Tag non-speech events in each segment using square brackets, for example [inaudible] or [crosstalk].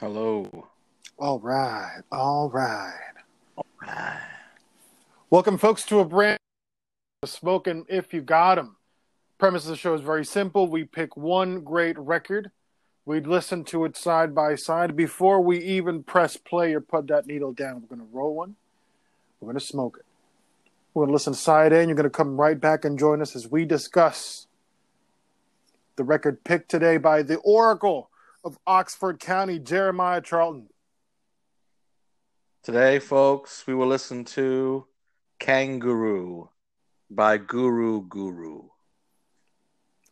Hello. All right, all right. Right. Welcome, folks, to a brand new Smoking If You Got 'em. Premise of the show is very simple. We pick one great record. We'd listen to it side by side. Before we even press play or put that needle down, we're going to roll one. We're going to smoke it. We're going to listen side A, and you're going to come right back and join us as we discuss the record picked today by the Oracle of Oxford County, Jeremiah Charlton. Today, folks, we will listen to Kangaroo by Guru Guru.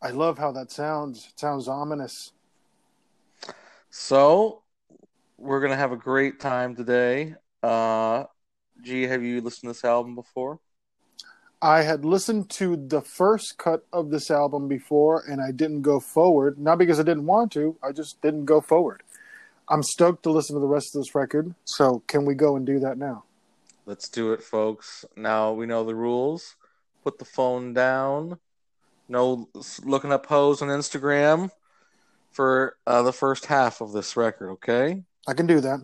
I love how that sounds. It sounds ominous. So, we're going to have a great time today. Uh, G, have you listened to this album before? I had listened to the first cut of this album before and I didn't go forward. Not because I didn't want to, I just didn't go forward. I'm stoked to listen to the rest of this record. So, can we go and do that now? Let's do it, folks. Now we know the rules. Put the phone down. No looking up hoes on Instagram for uh, the first half of this record, okay? I can do that.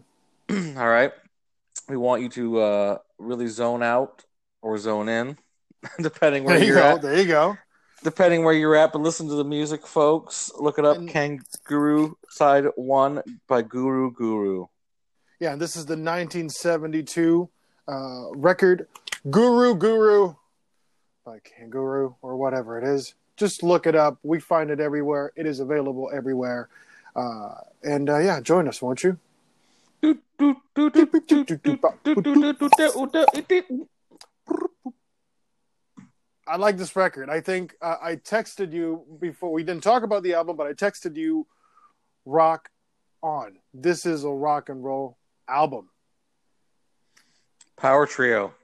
[clears throat] All right. We want you to uh, really zone out or zone in, depending where There you you're go. at. There you go. Depending where you're at, but listen to the music, folks. Look it up. And- Kangaroo Side One by Guru Guru. Yeah, and this is the 1972 uh, record Guru Guru by Kangaroo or whatever it is. Just look it up. We find it everywhere. It is available everywhere. Uh, and uh, yeah, join us, won't you? I like this record. I think uh, I texted you before we didn't talk about the album, but I texted you rock on. This is a rock and roll album. Power Trio.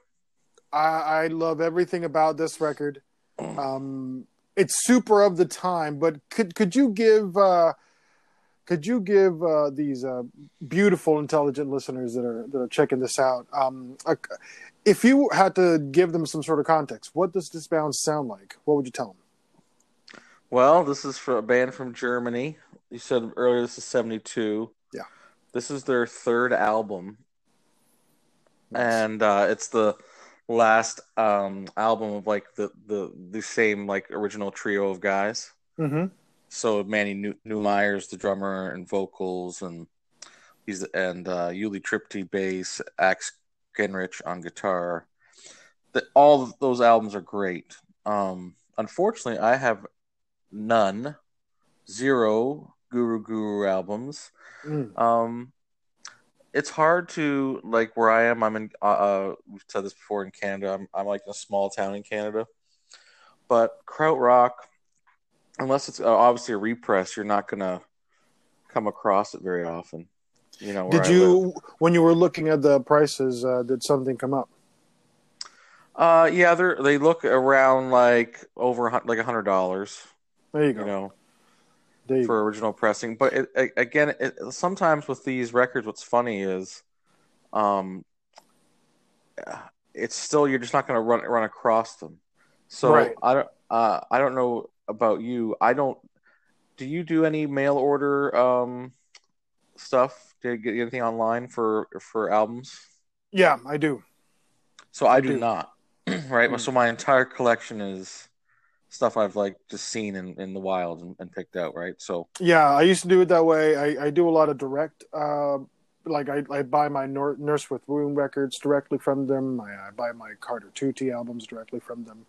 I, I love everything about this record. Um, it's super of the time, but could could you give uh, could you give uh, these uh, beautiful, intelligent listeners that are that are checking this out, um, a, if you had to give them some sort of context, what does this band sound like? What would you tell them? Well, this is for a band from Germany. You said earlier this is 72. Yeah. This is their third album. And uh, it's the last um, album of like the, the the same like original trio of guys. mm-hmm. So Mani New- Neumeier's the drummer and vocals, and he's and uh, Uli Trepte bass, Ax Genrich on guitar. The, all of those albums are great. Um, unfortunately, I have none, zero Guru Guru albums. mm. Um, it's hard to like where I am. I'm in. Uh, uh, we've said this before in Canada. I'm, I'm like in a small town in Canada, but Krautrock, unless it's uh, obviously a repress, you're not gonna come across it very often. You know. Did I you, live. when you were looking at the prices, uh, did something come up? Uh, yeah, they they look around like over like a hundred dollars. There you go. You know. you go. for original pressing. But it, again, it, sometimes with these records, what's funny is, um, it's still you're just not going to run run across them. So Right. I don't uh, I don't know about you. I don't. Do you do any mail order um stuff? Did you get anything online for for albums? Yeah, I do. So I, I do, do. not. [clears throat] right. Mm. So my entire collection is stuff I've like just seen in, in the wild and, and picked out. Right. So Yeah, I used to do it that way. I, I do a lot of direct, uh, like I, I buy my Nor- Nurse with Wound records directly from them. I, I buy my Carter Tutti albums directly from them.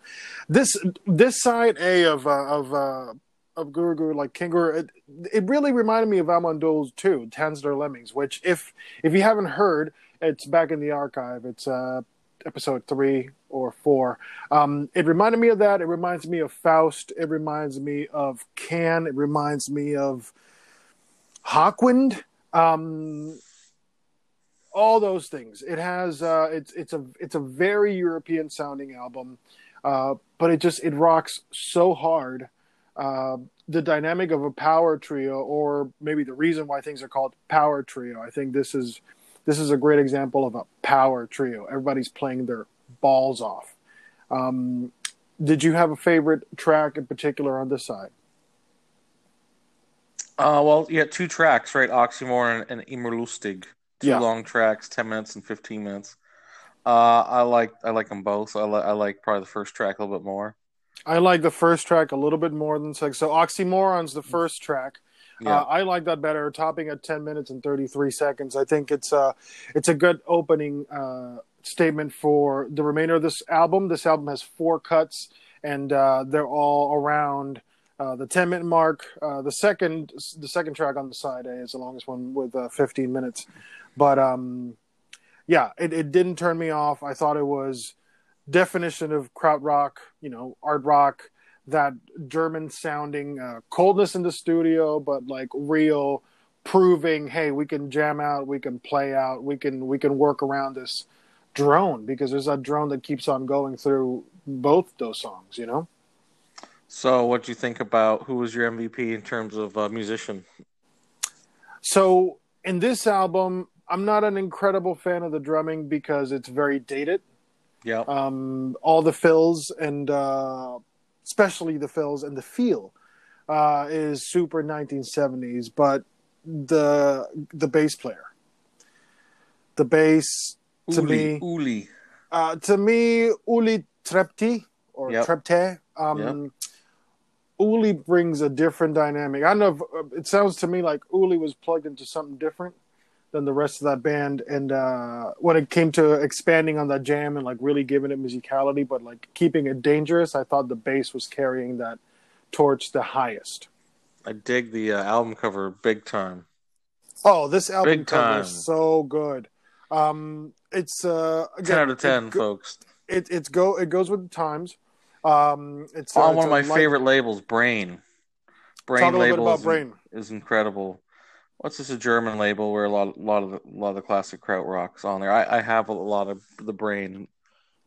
This this side A of uh, of uh, of Guru like Guru, it, it really reminded me of Amon Düül II's, Tanzler Lemmings. Which if if you haven't heard, it's back in the archive. It's uh, episode three or four. Um, it reminded me of that. It reminds me of Faust. It reminds me of Can. It reminds me of Hawkwind. Um, all those things. It has. Uh, it's it's a it's a very European sounding album, uh, but it just it rocks so hard. Uh, the dynamic of a power trio, or maybe the reason why things are called power trio. I think this is this is a great example of a power trio. Everybody's playing their balls off. Um, did you have a favorite track in particular on this side? Uh, well, had two tracks, right? Oxymoron and, and Immer Lustig. Two Yeah. long tracks, ten minutes and fifteen minutes. Uh, I like I like them both. I like I like probably the first track a little bit more. I like the first track a little bit more than second. So Oxymoron's the first track. Yeah, Uh, I like that better, topping at 10 minutes and 33 seconds. I think it's a, it's a good opening uh, statement for the remainder of this album. This album has four cuts, and uh, they're all around uh, the 10 minute mark. Uh, the second the second track on the side A is the longest one with uh, 15 minutes. But um, yeah, it, it didn't turn me off. I thought it was definition of krautrock, you know, art rock that German sounding uh, coldness in the studio, but like real proving, hey, we can jam out, we can play out, we can we can work around this drone because there's that drone that keeps on going through both those songs, you know. So, what do you think about who was your MVP in terms of uh, musician? So in this album, I'm not an incredible fan of the drumming because it's very dated. Yeah, um, all the fills and uh, especially the fills and the feel uh, is super 1970s. But the the bass player, the bass to Uli, me, Uli. uh, to me, Uli Trepte or Yep. Trepte. Um, Uli brings a different dynamic. I don't know. If, uh, it sounds to me like Uli was plugged into something different than the rest of that band. And uh, when it came to expanding on that jam and like really giving it musicality, but like keeping it dangerous, I thought the bass was carrying that torch the highest. I dig the uh, album cover big time. Oh, this album Big cover time. is so good. Um, it's uh, again, Ten out of ten, it go- folks. it it's go it goes with the times. Um, it's uh, On it's one of my light- favorite labels, Brain. Brain Talk a little bit label about is, Brain. is incredible. What's this? A German label where a lot, a lot of, the, a lot of the classic krautrock's on there. I, I have a lot of the Brain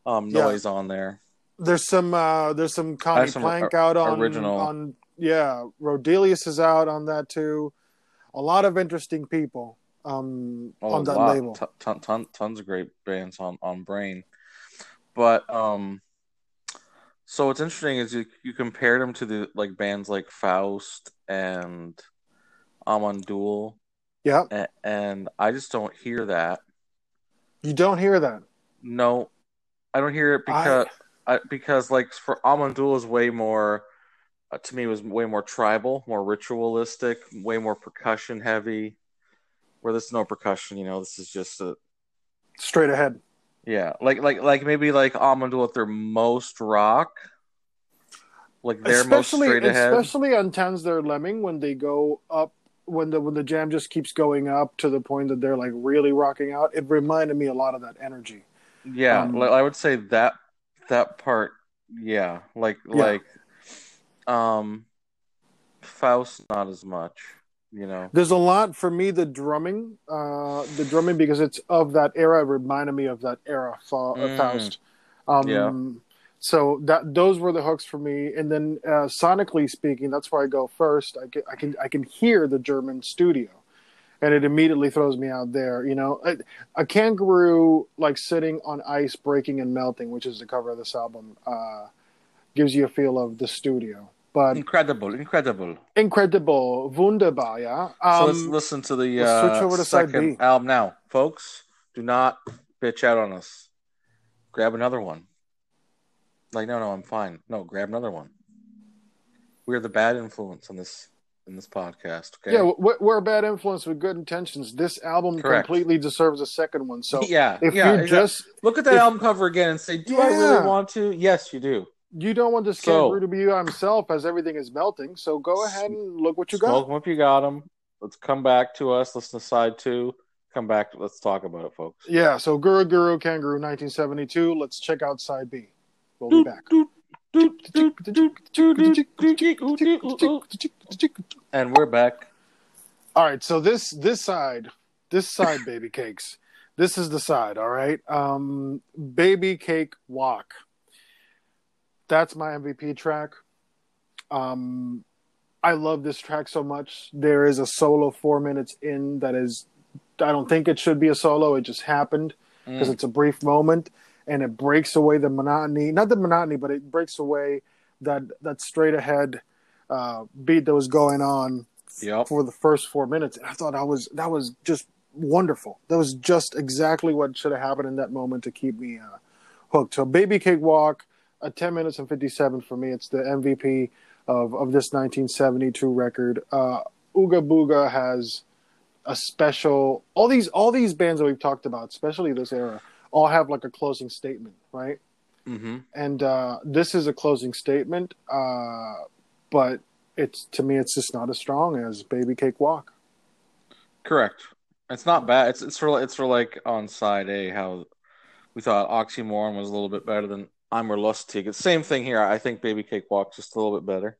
um, Yeah. noise on there. There's some uh, there's some Conny some Plank out on original. on yeah. Roedelius is out on that too. A lot of interesting people um, Oh, on that lot- label. ton, ton, tons of great bands on on Brain, but um, so what's interesting is you you compared them to the like bands like Faust and Amon Düül, yeah, and, and I just don't hear that. you don't hear that. No, I don't hear it because I, because like for Amon Düül is way more uh, to me was way more tribal, more ritualistic, way more percussion heavy. Where there's no percussion, you know, this is just a Straight ahead. Yeah, like like like maybe like Amon Düül at their most rock, like their most especially straight ahead. especially on Tanz Der Lemming when they go up when the when the jam just keeps going up to the point that they're like really rocking out. It reminded me a lot of that energy. yeah, um, I would say that that part. Yeah, like Yeah. like um, Faust not as much. You know, There's a lot for me. The drumming, uh, the drumming because it's of that era. Reminded me of that era. Fa- uh, Mm. Faust. Um, Yeah. So that those were the hooks for me. And then uh, sonically speaking, that's where I go first. I can I can I can hear the German studio, and it immediately throws me out there. You know, a, a kangaroo like sitting on ice, breaking and melting, which is the cover of this album, uh, gives you a feel of the studio. But incredible, incredible. incredible, wunderbar, yeah. so let's Um, listen to the switch uh, over to side second B. album now, folks. Do not bitch out on us. Grab another one. Like no, no, I'm fine. No, grab another one. We're the bad influence in this in this podcast. Okay. Yeah, we're, a bad influence with good intentions. This album Correct. completely deserves a second one. So [laughs] yeah. if yeah, you exactly. just look at that if- album cover again and say, "Do I really want to?" Yes, you do. you don't want this So- kangaroo to be himself as everything is melting, so go ahead and look what you got. Smoke them if you got them. Let's come back to us. Listen to side two. Come back. Let's talk about it, folks. Yeah, so Guru Guru Kangaroo 1972. Let's check out side B. We'll be back. And we're back. All right, so this this side, this side, [laughs] baby cakes. This is the side. All right, um, baby cake walk. That's my MVP track. Um, I love this track so much. There is a solo four minutes in that is. I don't think it should be a solo. It just happened because Mm. it's a brief moment and it breaks away the monotony. Not the monotony, but it breaks away that that straight ahead uh, beat that was going on Yep. for the first four minutes. And I thought that was that was just wonderful. That was just exactly what should have happened in that moment to keep me uh, hooked. So Baby Cake Walk, a ten minutes and fifty seven for me. It's the MVP of of this nineteen seventy two record. Uh, Ooga Booga has a special. All these all these bands that we've talked about, especially this era, all have like a closing statement, right? Mm-hmm. and uh, this is a closing statement, uh, but it's to me it's just not as strong as Baby Cake Walk. Correct. It's not bad. It's it's for it's for like on side A how we thought Oxymoron was a little bit better than Immer Lustig. It's same thing here. I think Baby Cake Walk's just a little bit better.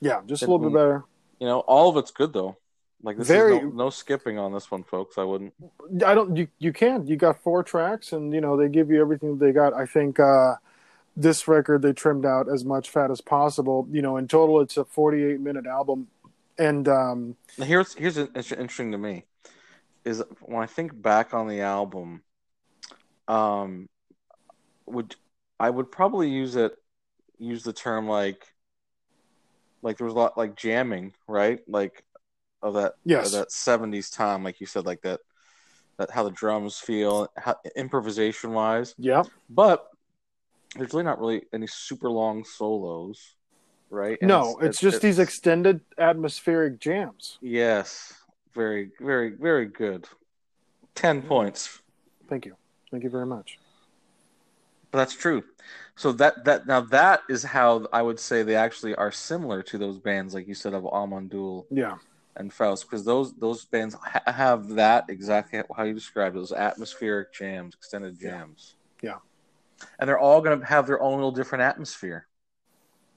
Yeah, just a It- little bit better. You know, all of it's good though. Like this Very- no, no skipping on this one, folks. I wouldn't. I don't. You you can. You got four tracks, and you know they give you everything they got. I think uh, this record they trimmed out as much fat as possible. You know, in total it's a 48 minute album, and um, Here's here's interesting to me is when I think back on the album, um, would I would probably use it use the term like like there was a lot like jamming, right? Like of that yes, of that seventies time, like you said, like that that how the drums feel, how, improvisation wise. yeah, But there's really not really any super long solos, right? And no, it's, just these extended atmospheric jams. Yes, very, very, very good. Ten points, Thank you, thank you very much. but that's true. So that that now that is how I would say they actually are similar to those bands, like you said, of Amon Almondul Yeah, and Faust, because those those bands ha- have that exactly how you described those atmospheric jams, extended jams. Yeah. and they're all going to have their own little different atmosphere.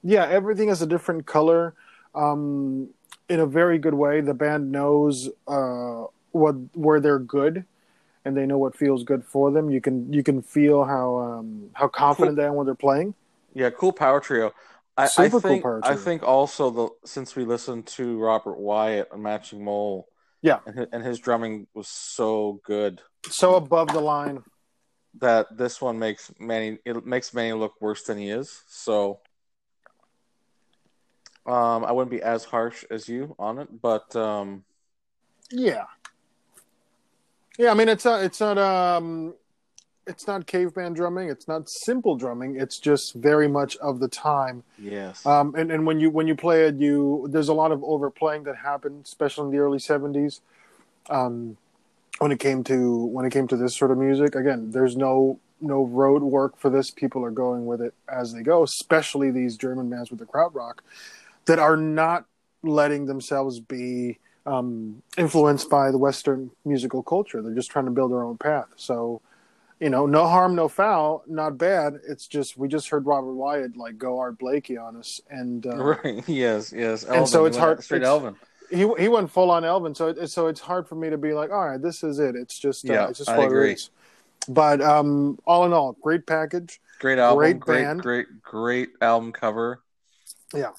yeah, everything has a different color. Um, in a very good way, the band knows uh, what where they're good, and they know what feels good for them. You can you can feel how um, how confident they are when they're playing. Yeah, cool power trio. I, I think I think also the since we listened to Robert Wyatt on Matching Mole, Yeah. and his, and his drumming was so good So above the line. that this one makes Mani it makes Mani look worse than he is. So, um, I wouldn't be as harsh as you on it, but um, Yeah. Yeah, I mean it's not it's not um it's not caveman drumming, it's not simple drumming, it's just very much of the time. yes, Um and, and when you when you play it you there's a lot of overplaying that happened, especially in the early seventies. Um when it came to when it came to this sort of music. Again, there's no no road work for this. People are going with it as they go, especially these German bands with the krautrock that are not letting themselves be um, influenced by the Western musical culture. They're just trying to build their own path. So, you know, no harm, no foul, not bad. It's just we just heard Robert Wyatt like go Art Blakey on us, and uh, right, [laughs] yes, yes. and so Elvin, it's hard- Straight it's- Elvin. he he went full on Elvin. So it, so it's hard for me to be like, all right, this is it. It's just uh, Yeah, it's just I what agree. it is. But um, all in all, great package. Great album, Great great, band. great, great album cover. Yeah.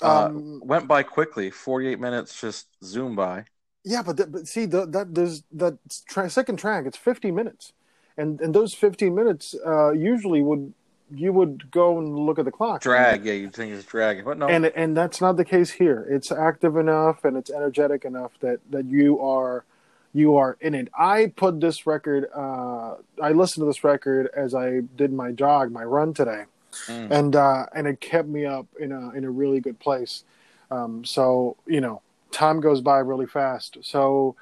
Uh, Um, went by quickly. Forty-eight minutes just zoom by. Yeah, but, th- but see, the, that there's that tra- second track. It's 50 minutes, and and those 15 minutes uh, usually would you would go and look at the clock. Drag, yeah, you'd think it's dragging, but no. and and that's not the case here. It's active enough and it's energetic enough that that you are you are in it. I put this record. Uh, I listened to this record as I did my jog, my run today, Mm. and uh, and it kept me up in a in a really good place. Um, so you know, time goes by really fast. So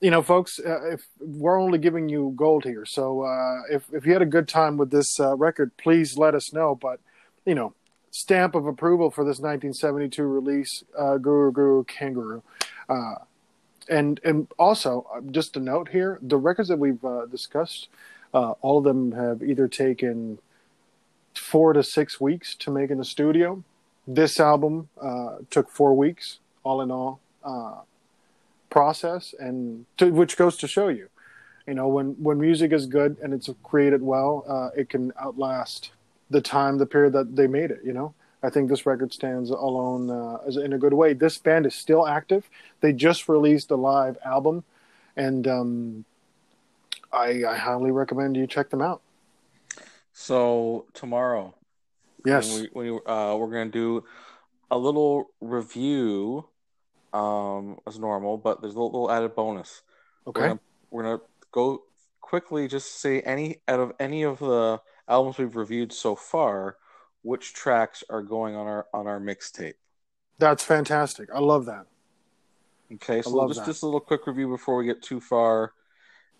you know, folks, uh, if we're only giving you gold here, so uh, if if you had a good time with this uh, record, please let us know. But you know, stamp of approval for this 1972 release, uh, Guru Guru Kangaroo. Uh, and and also, uh, just a note here: the records that we've discussed, all of them have either taken four to six weeks to make in the studio. This album took four weeks, all in all, process, and to, which goes to show you, you know, when when music is good and it's created well, uh, it can outlast the time, the period that they made it. You know, I think this record stands alone uh, as in a good way. This band is still active. They just released a live album, and um, I, I highly recommend you check them out. So tomorrow, Yes, when we, we, uh, we're gonna do a little review um, as normal, but there's a little, little added bonus. Okay. We're gonna, we're gonna go quickly. Just say any out of any of the albums we've reviewed so far, which tracks are going on our on our mixtape. That's fantastic. I love that. Okay, so just just a little quick review before we get too far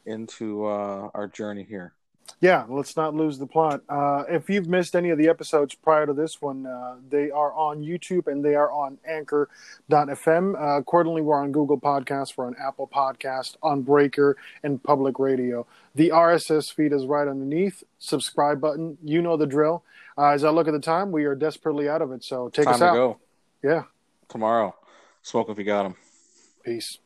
into uh, our journey here. Yeah, let's not lose the plot. Uh, if you've missed any of the episodes prior to this one, uh, they are on YouTube and they are on Anchor.fm. Uh, accordingly, we're on Google Podcasts, we're on Apple Podcast, on Breaker, and Public Radio. The RSS feed is right underneath. Subscribe button. You know the drill. Uh, as I look at the time, we are desperately out of it. So take Time us out. go. Yeah. Tomorrow, smoke if you got them. Peace.